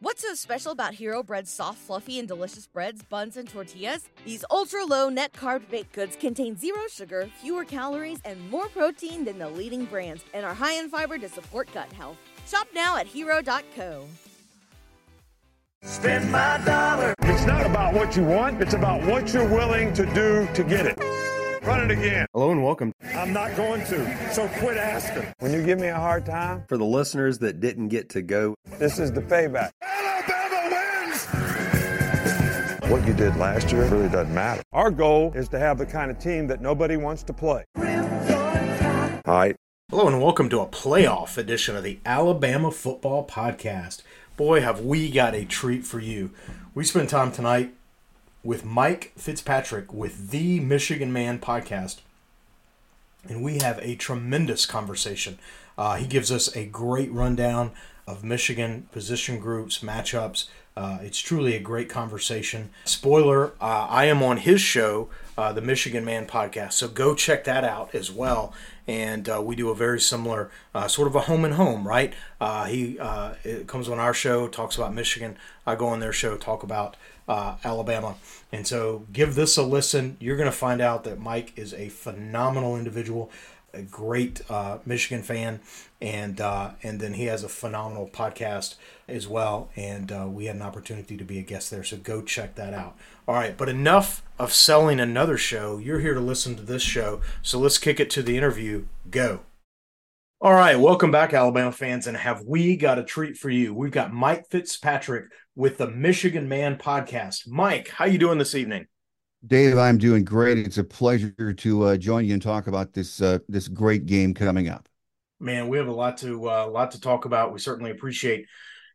What's so special about Hero Bread's soft, fluffy, and delicious breads, buns, and tortillas? These ultra low net carb baked goods contain zero sugar, fewer calories, and more protein than the leading brands, and are high in fiber to support gut health. Shop now at hero.co. Spend my dollar. It's not about what you want, it's about what you're willing to do to get it. Run it again. Hello and welcome. I'm not going to, so quit asking. When you give me a hard time, For the listeners that didn't get to go, this is the payback. Alabama wins! What you did last year really doesn't matter. Our goal is to have the kind of team that nobody wants to play. All right. Hello and welcome to a playoff edition of the Alabama Football Podcast. Boy, have we got a treat for you. We spent time tonight with Mike Fitzpatrick with the Michigan Man podcast, and we have a tremendous conversation. Uh, he gives us a great rundown of Michigan position groups, matchups. Uh, it's truly a great conversation. Spoiler, uh, I am on his show, uh, the Michigan Man podcast, so go check that out as well. And uh, we do a very similar, uh, sort of a home and home, right? Uh, he uh, comes on our show, talks about Michigan. I go on their show, talk about uh, Alabama. And so give this a listen. You're going to find out that Mike is a phenomenal individual, a great uh, Michigan fan, and uh, and then he has a phenomenal podcast as well. And uh, we had an opportunity to be a guest there, so go check that out. All right, but enough of selling another show. You're here to listen to this show, so let's kick it to the interview. Go. All right, welcome back, Alabama fans, and have we got a treat for you? We've got Mike Fitzpatrick with the Michigan Man podcast. Mike, how you doing this evening? Dave, I'm doing great. It's a pleasure to uh, join you and talk about this uh, this great game coming up. Man, we have a lot to uh, lot to talk about. We certainly appreciate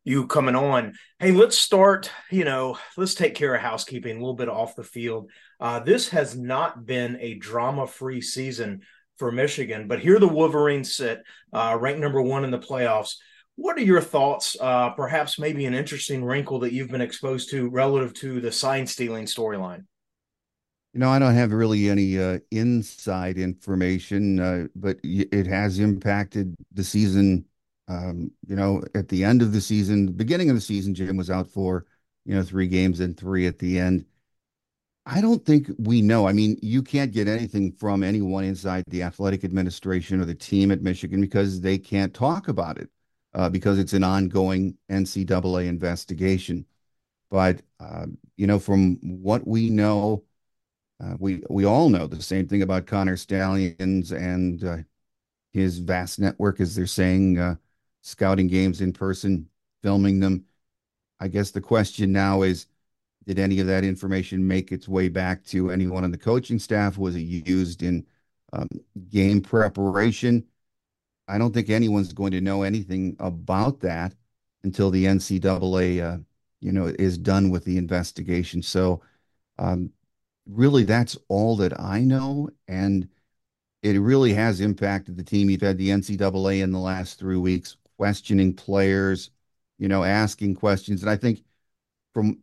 you coming on. Hey, let's start. You know, let's take care of housekeeping a little bit off the field. Uh, this has not been a drama-free season for Michigan, but here the Wolverines sit, uh, ranked number one in the playoffs. What are your thoughts? Uh, perhaps maybe an interesting wrinkle that you've been exposed to relative to the sign stealing storyline. You know, I don't have really any uh, inside information, uh, but it has impacted the season. Um, you know, at the end of the season, beginning of the season, Jim was out for, you know, three games and three at the end. I don't think we know. I mean, you can't get anything from anyone inside the athletic administration or the team at Michigan because they can't talk about it uh, because it's an ongoing NCAA investigation. But, uh, you know, from what we know, uh, we we all know the same thing about Connor Stalions and uh, his vast network, as they're saying, uh, scouting games in person, filming them. I guess the question now is, did any of that information make its way back to anyone on the coaching staff? Was it used in um, game preparation? I don't think anyone's going to know anything about that until the NCAA, uh, you know, is done with the investigation. So, um, really that's all that I know. And it really has impacted the team. You've had the NCAA in the last three weeks questioning players, you know, asking questions. And I think from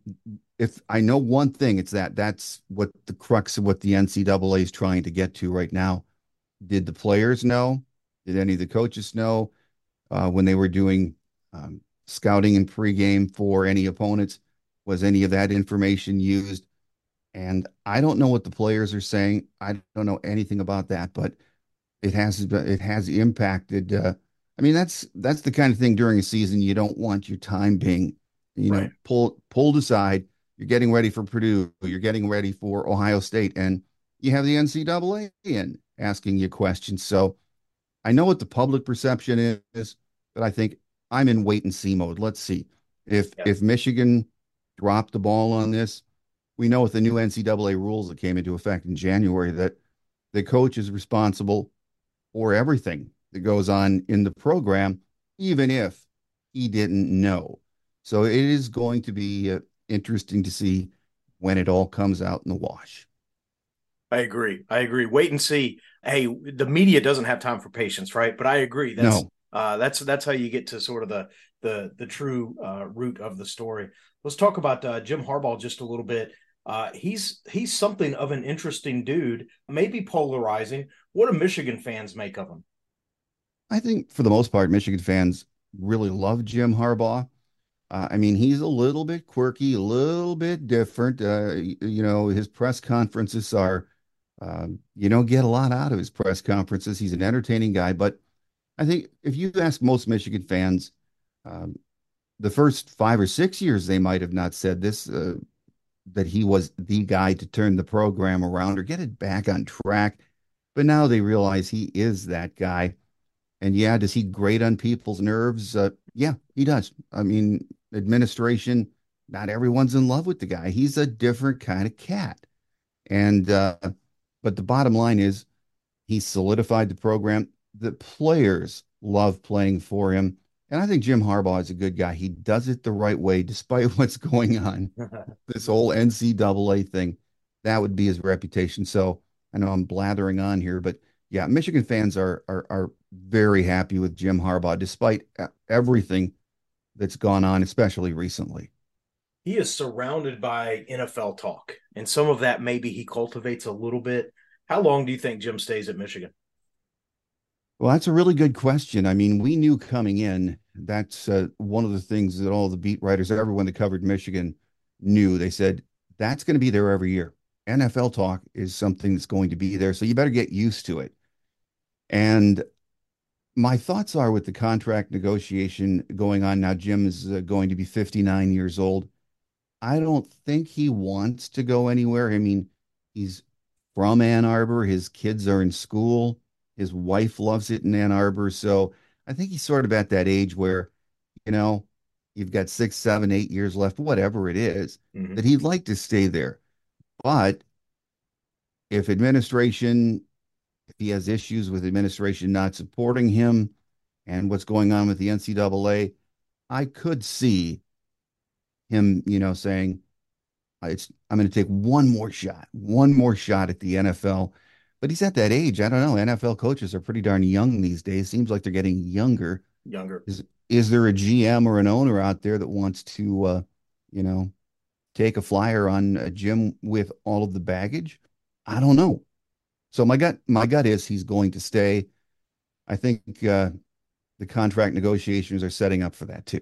if I know one thing, it's that that's what the crux of what the NCAA is trying to get to right now. Did the players know? Did any of the coaches know uh, when they were doing um, scouting and pregame for any opponents? Was any of that information used? And I don't know what the players are saying. I don't know anything about that, but it has it has impacted. Uh, I mean, that's that's the kind of thing during a season you don't want your time being, you know, pulled pulled aside. You're getting ready for Purdue. You're getting ready for Ohio State, and you have the NCAA in asking you questions. So I know what the public perception is, but I think I'm in wait and see mode. Let's see if Yeah. if Michigan dropped the ball on this we know with the new NCAA rules that came into effect in January that the coach is responsible for everything that goes on in the program, even if he didn't know. So it is going to be uh, interesting to see when it all comes out in the wash. I agree. I agree. Wait and see. Hey, the media doesn't have time for patience, right? But I agree. That's No. uh, that's that's how you get to sort of the the the true uh, root of the story. Let's talk about uh, Jim Harbaugh just a little bit. Uh, he's he's something of an interesting dude, maybe polarizing. What do Michigan fans make of him? I think for the most part, Michigan fans really love Jim Harbaugh. Uh, I mean, he's a little bit quirky, a little bit different. Uh, you know, his press conferences are, um, you don't get a lot out of his press conferences. He's an entertaining guy, but I think if you ask most Michigan fans, um, the first five or six years, they might have not said this, uh, that he was the guy to turn the program around or get it back on track. But now they realize he is that guy. And yeah, does he grate on people's nerves? Uh, yeah, he does. I mean, administration, not everyone's in love with the guy. He's a different kind of cat. And, uh, but the bottom line is he solidified the program. The players love playing for him. And I think Jim Harbaugh is a good guy. He does it the right way, despite what's going on. this whole NCAA thing, that would be his reputation. So I know I'm blathering on here, but yeah, Michigan fans are are are very happy with Jim Harbaugh, despite everything that's gone on, especially recently. He is surrounded by NFL talk, and some of that maybe he cultivates a little bit. How long do you think Jim stays at Michigan? Well, that's a really good question. I mean, we knew coming in that's uh, one of the things that all the beat writers, everyone that covered Michigan, knew. They said that's going to be there every year. NFL talk is something that's going to be there, so you better get used to it. And my thoughts are with the contract negotiation going on now. Jim is uh, going to be 59 years old. I don't think he wants to go anywhere. I mean, he's from Ann Arbor. His kids are in school. His wife loves it in Ann Arbor. So I think he's sort of at that age where, you know, you've got six, seven, eight years left, whatever it is, mm-hmm. that he'd like to stay there. But if administration, if he has issues with administration not supporting him and what's going on with the NCAA, I could see him, you know, saying, it's, I'm going to take one more shot, one more shot at the NFL but he's at that age. I don't know. NFL coaches are pretty darn young these days. Seems like they're getting younger. Younger. Is is there a GM or an owner out there that wants to, uh, you know, take a flyer on a Jim with all of the baggage? I don't know. So my gut, my gut is he's going to stay. I think uh, the contract negotiations are setting up for that too.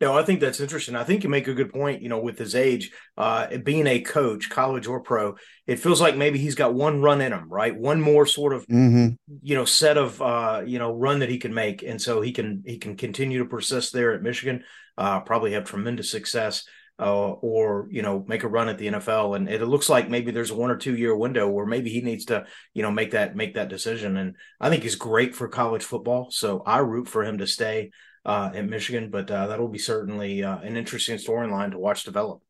No, I think that's interesting. I think you make a good point. You know, with his age, uh, being a coach, college or pro, it feels like maybe he's got one run in him, right? One more sort of, mm-hmm. you know, set of, uh, you know, run that he can make, and so he can he can continue to persist there at Michigan. Uh, probably have tremendous success, uh, or you know, make a run at the NFL. And it looks like maybe there's a one or two year window where maybe he needs to, you know, make that make that decision. And I think he's great for college football, so I root for him to stay uh, at Michigan, but uh, that'll be certainly uh, an interesting storyline to watch develop.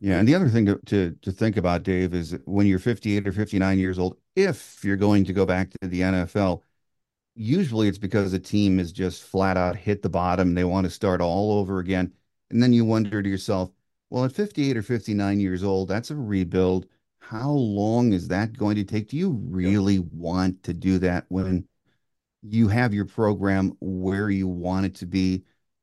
Yeah, and the other thing to, to, to think about, Dave, is when you're 58 or 59 years old, if you're going to go back to the NFL, usually it's because a team is just flat out hit the bottom. They want to start all over again, and then you wonder to yourself, well, at 58 or 59 years old, that's a rebuild. How long is that going to take? Do you really want to do that when you have your program where you want it to be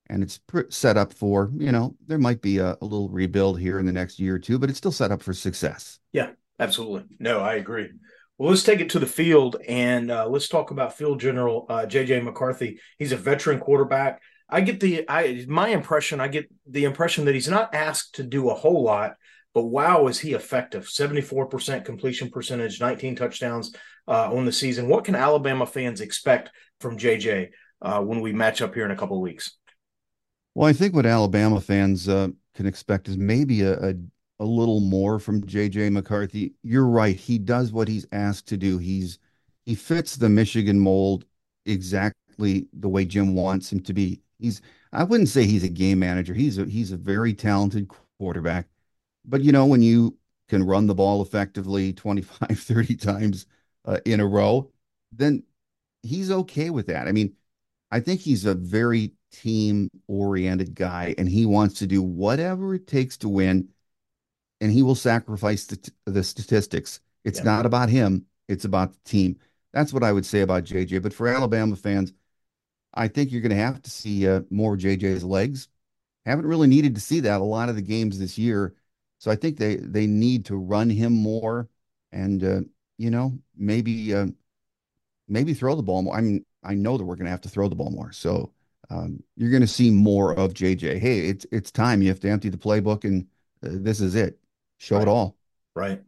and it's set up for you know there might be a, a, little rebuild here in the next year or two but it's still set up for success. Yeah absolutely. No i agree. Well let's take it to the field and uh, let's talk about field general uh, jj mccarthy. He's a veteran quarterback. I get the i my impression i get the impression that he's not asked to do a whole lot but wow is he effective. 74% completion percentage 19 touchdowns uh, on the season. What can Alabama fans expect from JJ uh, when we match up here in a couple of weeks? Well, I think what Alabama fans uh, can expect is maybe a, a, a little more from JJ McCarthy. You're right; he does what he's asked to do. He's he fits the Michigan mold exactly the way Jim wants him to be. He's I wouldn't say he's a game manager. He's a he's a very talented quarterback. But you know, when you can run the ball effectively 25, 30 times uh, in a row, then he's okay with that. I mean, I think he's a very team oriented guy and he wants to do whatever it takes to win and he will sacrifice the, the statistics. It's yeah. not about him, it's about the team. That's what I would say about JJ. But for Alabama fans, I think you're going to have to see uh, more JJ's legs. Haven't really needed to see that a lot of the games this year. So I think they they need to run him more and uh, you know, maybe uh, maybe throw the ball more. I mean, I know that we're going to have to throw the ball more. So um, you're going to see more of JJ. Hey, it's it's time. You have to empty the playbook, and uh, this is it. Show right. it all. Right.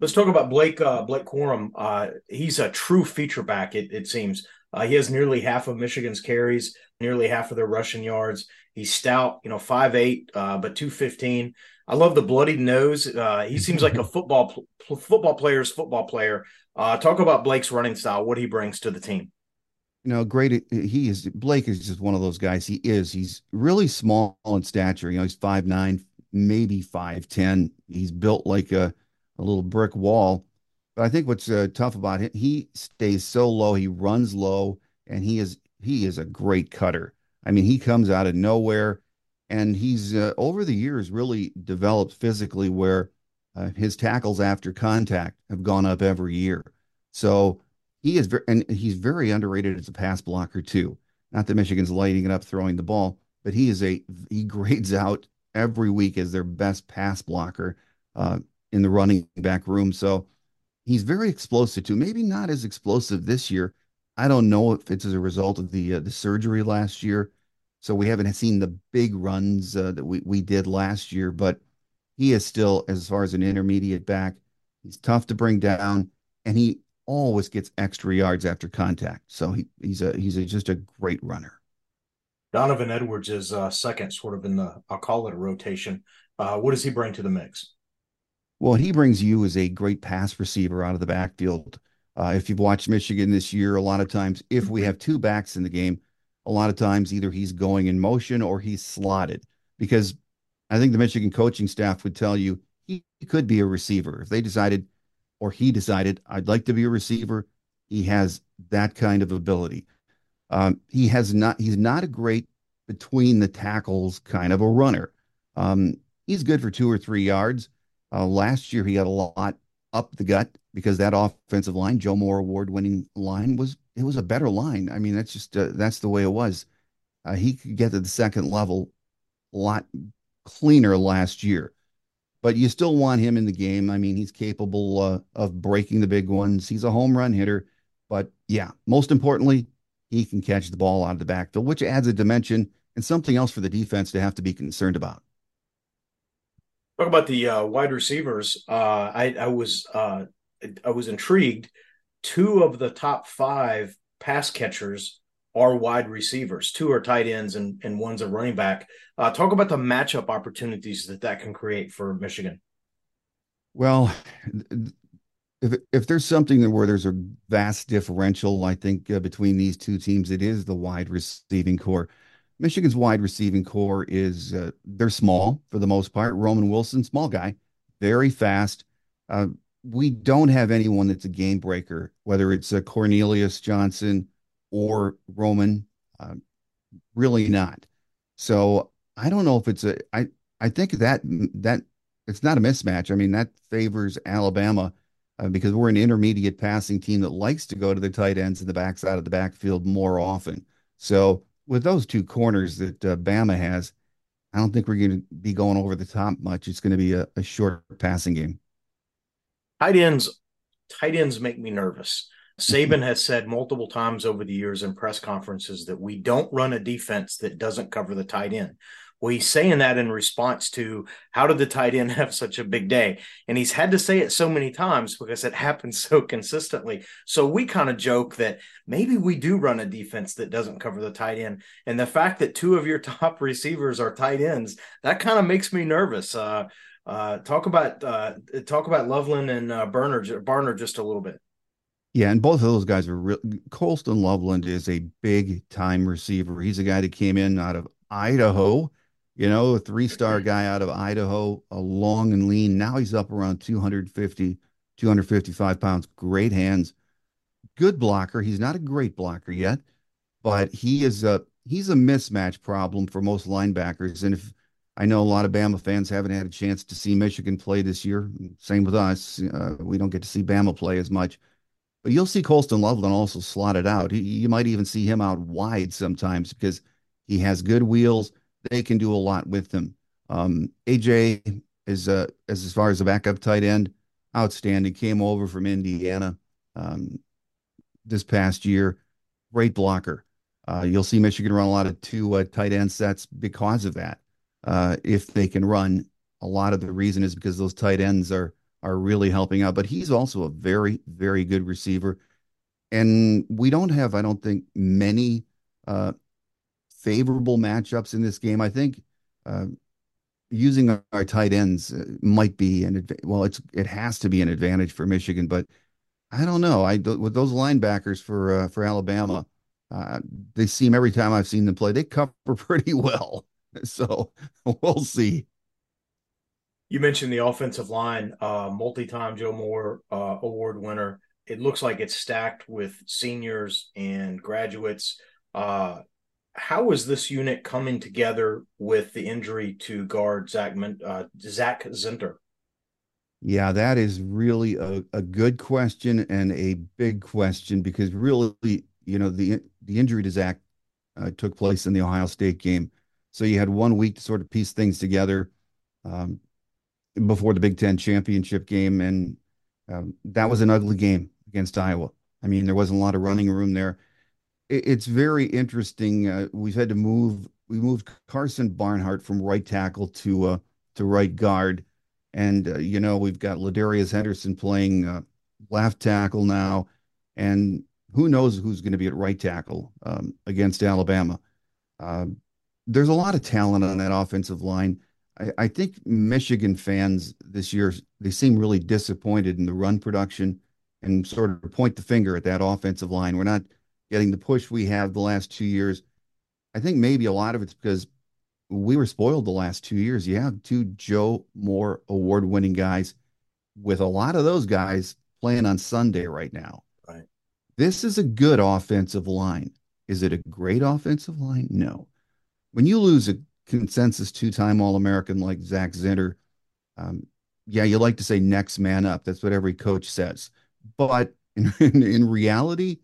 Let's talk about Blake uh, Blake Corum. Uh, he's a true feature back. It, it seems uh, he has nearly half of Michigan's carries, nearly half of their rushing yards. He's stout, you know, five eight, uh, but two fifteen. I love the bloodied nose. Uh, he seems like a football football player's football player. Uh, talk about Blake's running style, what he brings to the team. You know, great. He is Blake is just one of those guys. He is. He's really small in stature. You know, he's five nine, maybe five ten. He's built like a a little brick wall. But I think what's uh, tough about him, he stays so low. He runs low, and he is he is a great cutter. I mean, he comes out of nowhere, and he's uh, over the years really developed physically where uh, his tackles after contact have gone up every year. So he is very, and he's very underrated as a pass blocker too. Not that Michigan's lighting it up throwing the ball, but he is a he grades out every week as their best pass blocker uh, in the running back room. So he's very explosive too. Maybe not as explosive this year. I don't know if it's as a result of the uh, the surgery last year, so we haven't seen the big runs uh, that we, we did last year, but he is still, as far as an intermediate back, he's tough to bring down, and he always gets extra yards after contact. So he, he's a he's a, just a great runner. Donovan Edwards is uh, second, sort of in the I'll call it a rotation. Uh, what does he bring to the mix? Well, he brings you as a great pass receiver out of the backfield. Uh, if you've watched Michigan this year, a lot of times, if we have two backs in the game, a lot of times either he's going in motion or he's slotted because I think the Michigan coaching staff would tell you he, could be a receiver. If they decided or he decided, I'd like to be a receiver, he has that kind of ability. Um, he has not, he's not a great between the tackles kind of a runner. Um, he's good for two or three yards. Uh, last year, he got a lot up the gut because that offensive line, Joe Moore award winning line, was it was a better line. I mean, that's just uh, that's the way it was. Uh, he could get to the second level a lot cleaner last year, but you still want him in the game. I mean, he's capable uh, of breaking the big ones. He's a home run hitter, but yeah, most importantly, he can catch the ball out of the backfield, which adds a dimension and something else for the defense to have to be concerned about. Talk about the uh, wide receivers. Uh, I, I was uh, I was intrigued two of the top five pass catchers are wide receivers. Two are tight ends, and, and one's a running back. Uh, talk about the matchup opportunities that that can create for Michigan. Well, if if there's something where there's a vast differential, I think uh, between these two teams, it is the wide receiving core. Michigan's wide receiving core is uh, they're small for the most part. Roman Wilson, small guy, very fast. Uh, we don't have anyone that's a game breaker, whether it's a Cornelius Johnson or Roman. Uh, really not. So I don't know if it's a. I I think that that it's not a mismatch. I mean that favors Alabama uh, because we're an intermediate passing team that likes to go to the tight ends and the backside of the backfield more often. So with those two corners that uh, Bama has, I don't think we're going to be going over the top much. It's going to be a, a short passing game. Tight ends, tight ends make me nervous. Saban has said multiple times over the years in press conferences that we don't run a defense that doesn't cover the tight end. Well, he's saying that in response to how did the tight end have such a big day? And he's had to say it so many times because it happens so consistently. So we kind of joke that maybe we do run a defense that doesn't cover the tight end. And the fact that two of your top receivers are tight ends, that kind of makes me nervous. Uh, uh, talk about uh, talk about Loveland and uh, Barner, Barner just a little bit. Yeah, and both of those guys are real. Colston Loveland is a big time receiver. He's a guy that came in out of Idaho, you know, a three star guy out of Idaho, a long and lean. Now he's up around 250, 255 pounds. Great hands, good blocker. He's not a great blocker yet, but he is a he's a mismatch problem for most linebackers. And if I know a lot of Bama fans haven't had a chance to see Michigan play this year. Same with us. Uh, we don't get to see Bama play as much. But you'll see Colston Loveland also slotted out. He, you might even see him out wide sometimes because he has good wheels. They can do a lot with them. Um, AJ is uh, as as far as the backup tight end, outstanding. Came over from Indiana um, this past year. Great blocker. Uh, you'll see Michigan run a lot of two uh, tight end sets because of that. Uh, if they can run, a lot of the reason is because those tight ends are are really helping out. But he's also a very very good receiver, and we don't have, I don't think, many uh, favorable matchups in this game. I think uh, using our, our, tight ends uh, might be an well, it's it has to be an advantage for Michigan, but I don't know. I with those linebackers for uh, for Alabama, uh, they seem every time I've seen them play, they cover pretty well. So we'll see. You mentioned the offensive line, uh, multi-time Joe Moore uh, Award winner. It looks like it's stacked with seniors and graduates. Uh, how is this unit coming together with the injury to guard Zach uh, Zach Zinter? Yeah, that is really a, a good question and a big question because really, you know, the the injury to Zach uh, took place in the Ohio State game, so you had one week to sort of piece things together um, before the Big Ten championship game, and um, that was an ugly game against Iowa. I mean, there wasn't a lot of running room there it's very interesting. Uh, we've had to move. We moved Karsen Barnhart from right tackle to uh, to right guard, and uh, you know we've got Ladarius Henderson playing uh, left tackle now, and who knows who's going to be at right tackle um, against Alabama. There's a lot of talent on that offensive line. I, I think Michigan fans this year they seem really disappointed in the run production and sort of point the finger at that offensive line. We're not getting the push we have the last two years. I think maybe a lot of it's because we were spoiled the last two years. You have two Joe Moore award winning guys with a lot of those guys playing on Sunday right now. Right. This is a good offensive line. Is it a great offensive line? No. When you lose a consensus two time All American like Zach Zinter, um, yeah, you like to say next man up. That's what every coach says. But in, in, in reality,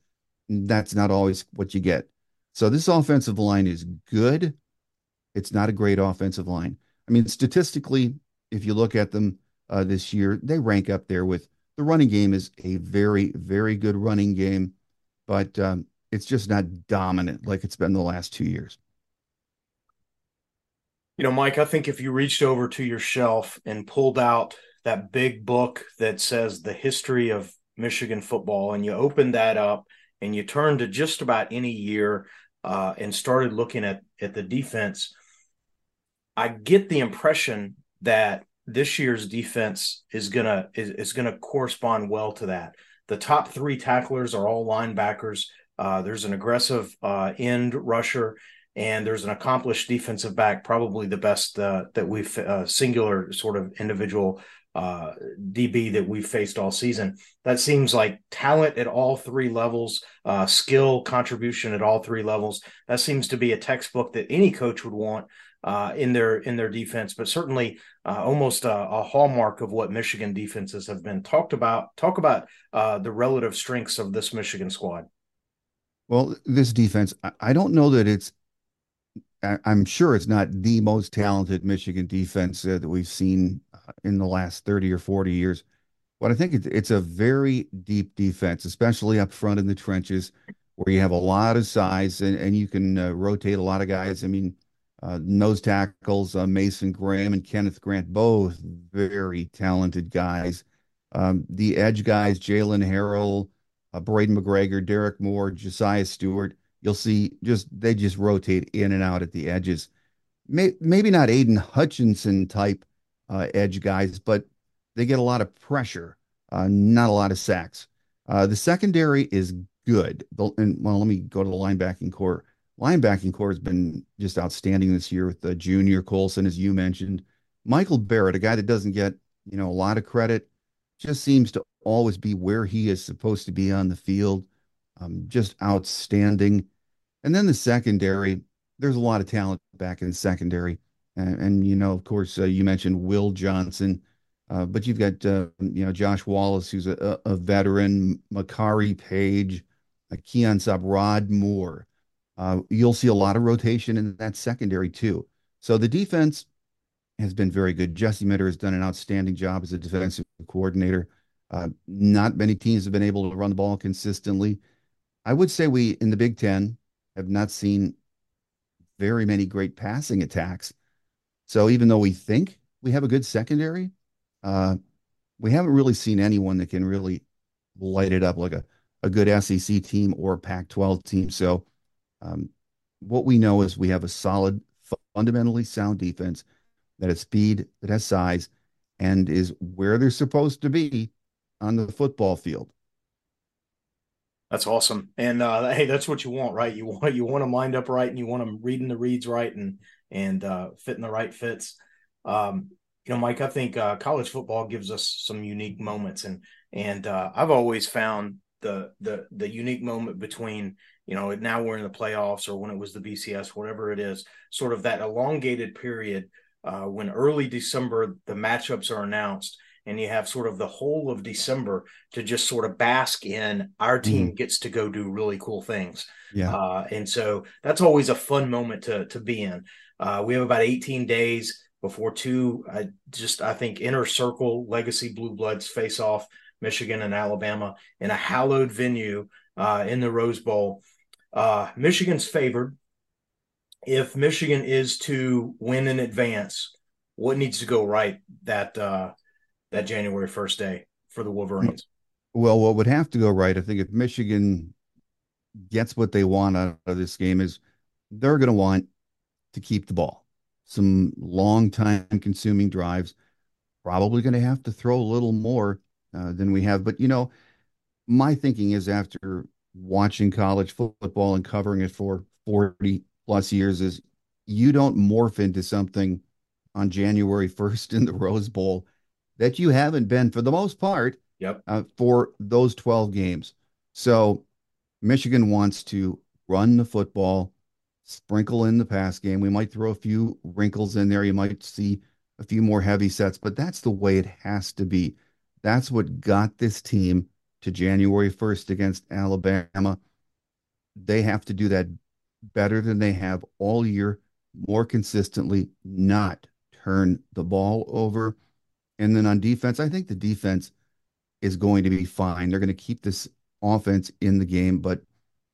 that's not always what you get. So this offensive line is good. It's not a great offensive line. I mean, statistically, if you look at them uh, this year, they rank up there with the running game is a very, very good running game, but um, it's just not dominant like it's been the last two years. You know, Mike, I think if you reached over to your shelf and pulled out that big book that says the history of Michigan football and you opened that up and you turned to just about any year uh, and started looking at at the defense, I get the impression that this year's defense is gonna is, is gonna correspond well to that. The top three tacklers are all linebackers. Uh, there's an aggressive uh, end rusher, and there's an accomplished defensive back, probably the best uh, that we've uh, singular sort of individual uh, DB that we've faced all season. That seems like talent at all three levels, uh, skill contribution at all three levels. That seems to be a textbook that any coach would want uh, in their in their defense, but certainly uh, almost a, a, hallmark of what Michigan defenses have been. Talked about talk about the relative strengths of this Michigan squad. Well, this defense, I don't know that it's I'm sure it's not the most talented Michigan defense uh, that we've seen uh, in the last 30 or 40 years. But I think it's a very deep defense, especially up front in the trenches where you have a lot of size and, and you can uh, rotate a lot of guys. I mean, uh, nose tackles, uh, Mason Graham and Kenneth Grant, both very talented guys. Um, the edge guys, Jaylen Harrell, Braiden McGregor, Derrick Moore, Josiah Stewart you'll see just they just rotate in and out at the edges. May, maybe not Aidan Hutchinson type uh, edge guys, but they get a lot of pressure, uh, not a lot of sacks. Uh, the secondary is good. The, and well, let me go to the linebacking core. Linebacking core has been just outstanding this year with the junior Colson, as you mentioned. Michael Barrett, a guy that doesn't get you know a lot of credit, just seems to always be where he is supposed to be on the field. Um, just outstanding. And then the secondary, there's a lot of talent back in the secondary. And, and you know, of course, uh, you mentioned Will Johnson, uh, but you've got, uh, you know, Josh Wallace, who's a, a veteran, Makari Paige, uh, Keon Sabb, Rod Moore. Uh, you'll see a lot of rotation in that secondary too. So the defense has been very good. Jesse Minter has done an outstanding job as a defensive coordinator. Uh, not many teams have been able to run the ball consistently. I would say we in the Big Ten, have not seen very many great passing attacks. So even though we think we have a good secondary, uh, we haven't really seen anyone that can really light it up like a, a good SEC team or Pac 12 team. So, um, what we know is we have a solid, fundamentally sound defense that has speed, that has size, and is where they're supposed to be on the football field. That's awesome, and uh, hey, that's what you want, right? You want you want them lined up right, and you want them reading the reads right, and and uh, fitting the right fits. Um, you know, Mike, I think uh, college football gives us some unique moments, and and uh, I've always found the the the unique moment between you know now we're in the playoffs or when it was the BCS, whatever it is, sort of that elongated period uh, when early December the matchups are announced, and you have sort of the whole of December to just sort of bask in our team mm. gets to go do really cool things. Yeah, uh, and so that's always a fun moment to to be in. Uh, we have about 18 days before two. I just I think inner circle legacy blue bloods face off Michigan and Alabama in a hallowed venue uh, in the Rose Bowl. Uh, Michigan's favored. If Michigan is to win in advance, what needs to go right that uh, that January first day for the Wolverines? Well, what would have to go right, I think, if Michigan gets what they want out of this game, is they're going to want to keep the ball some long time consuming drives. Probably going to have to throw a little more uh, than we have. But, you know, my thinking is after watching college football and covering it for 40 plus years is you don't morph into something on January 1st in the Rose Bowl that you haven't been for the most part yep. Uh, for those 12 games. So Michigan wants to run the football sprinkle in the pass game. We might throw a few wrinkles in there. You might see a few more heavy sets, but that's the way it has to be. That's what got this team to January 1st against Alabama. They have to do that better than they have all year, more consistently, not turn the ball over. And then on defense, I think the defense is going to be fine. They're going to keep this offense in the game, but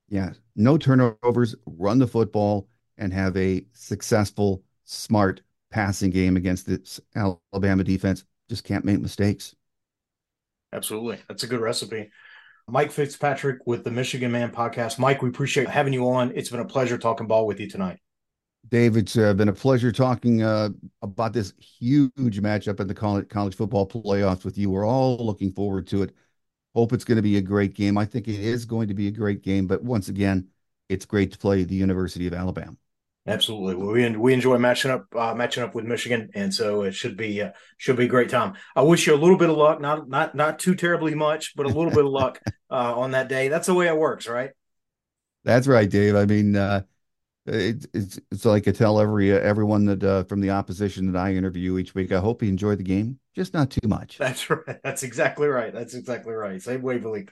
yeah, no turnovers, run the football, and have a successful, smart passing game against this Alabama defense. Just can't make mistakes. Absolutely. That's a good recipe. Mike Fitzpatrick with the Michigan Man podcast. Mike, we appreciate having you on. It's been a pleasure talking ball with you tonight. Dave, it's uh, been a pleasure talking uh, about this huge matchup in the college, college football playoffs with you. We're all looking forward to it. Hope it's going to be a great game. I think it is going to be a great game, but once again, it's great to play the University of Alabama. Absolutely, we we enjoy matching up uh, matching up with Michigan, and so it should be uh, should be a great time. I wish you a little bit of luck, not not not too terribly much, but a little bit of luck uh, on that day. That's the way it works, right? That's right, Dave. I mean, uh, it, it's it's like I tell every everyone that uh, from the opposition that I interview each week. I hope you enjoy the game, just not too much. That's right. That's exactly right. That's exactly right. Same wavelength.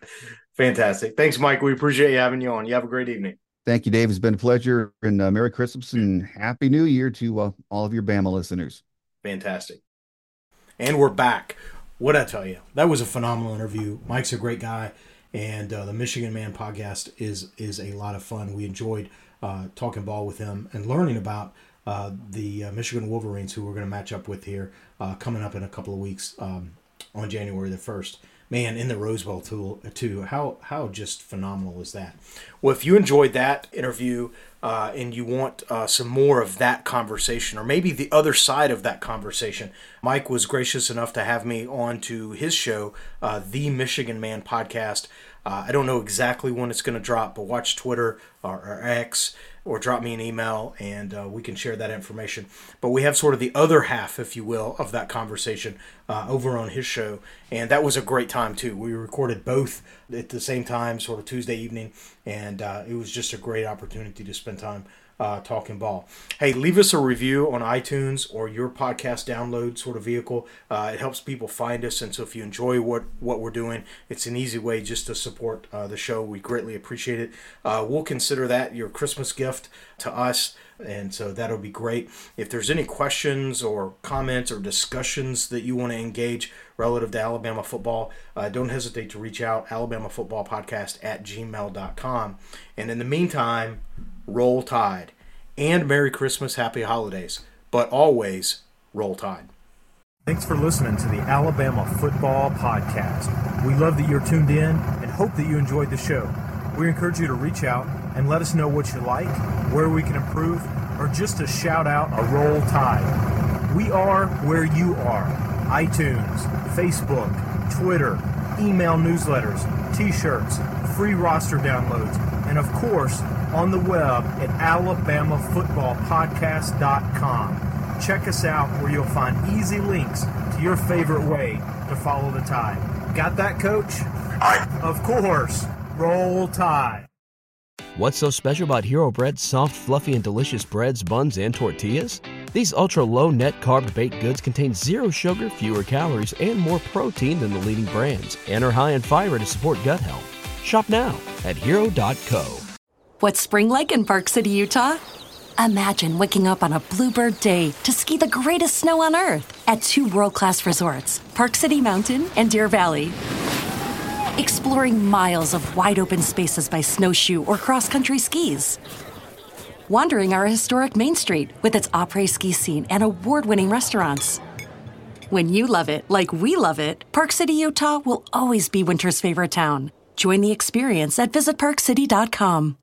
Fantastic. Thanks, Mike. We appreciate you having you on. You have a great evening. Thank you, Dave. It's been a pleasure, and uh, Merry Christmas and Happy New Year to uh, all of your Bama listeners. Fantastic. And we're back. What I tell you, that was a phenomenal interview. Mike's a great guy, and uh, the Michigan Man podcast is is a lot of fun. We enjoyed uh, talking ball with him and learning about uh, the uh, Michigan Wolverines, who we're going to match up with here uh, coming up in a couple of weeks um, on January the 1st. Man, in the Rose Bowl too, too. How how just phenomenal is that? Well, if you enjoyed that interview uh, and you want uh, some more of that conversation, or maybe the other side of that conversation, Mike was gracious enough to have me on to his show, the Michigan Man podcast. Uh, I don't know exactly when it's going to drop, but watch Twitter or, or, X or drop me an email and uh, we can share that information. But we have sort of the other half, if you will, of that conversation uh, over on his show. And that was a great time, too. We recorded both at the same time, sort of Tuesday evening, and uh, it was just a great opportunity to spend time uh, Talking Ball. Hey, leave us a review on iTunes or your podcast download sort of vehicle. Uh, it helps people find us, and so if you enjoy what what we're doing, it's an easy way just to support uh, the show. We greatly appreciate it. Uh, we'll consider that your Christmas gift to us. And so that'll be great. If there's any questions or comments or discussions that you want to engage relative to Alabama football, uh, don't hesitate to reach out, alabamafootballpodcast Football Podcast at gmail.com. And in the meantime, roll tide. And Merry Christmas, Happy Holidays. But always, roll tide. Thanks for listening to the Alabama Football Podcast. We love that you're tuned in and hope that you enjoyed the show. We encourage you to reach out and let us know what you like, where we can improve, or just to shout out a roll tide. We are where you are iTunes, Facebook, Twitter, email newsletters, t shirts, free roster downloads, and of course, on the web at alabamafootballpodcast.com. Check us out where you'll find easy links to your favorite way to follow the tide. Got that, coach? Of course. Roll Tide. What's so special about Hero Bread's soft, fluffy, and delicious breads, buns, and tortillas? These ultra low net carb baked goods contain zero sugar, fewer calories, and more protein than the leading brands, and are high in fiber to support gut health. Shop now at hero.co. What's spring like in Park City, Utah? Imagine waking up on a bluebird day to ski the greatest snow on earth at two world class resorts, Park City Mountain and Deer Valley exploring miles of wide open spaces by snowshoe or cross country skis. Wandering our historic Main Street with its après ski scene and award winning restaurants. When you love it like we love it, Park City, Utah will always be winter's favorite town. Join the experience at visitparkcity.com.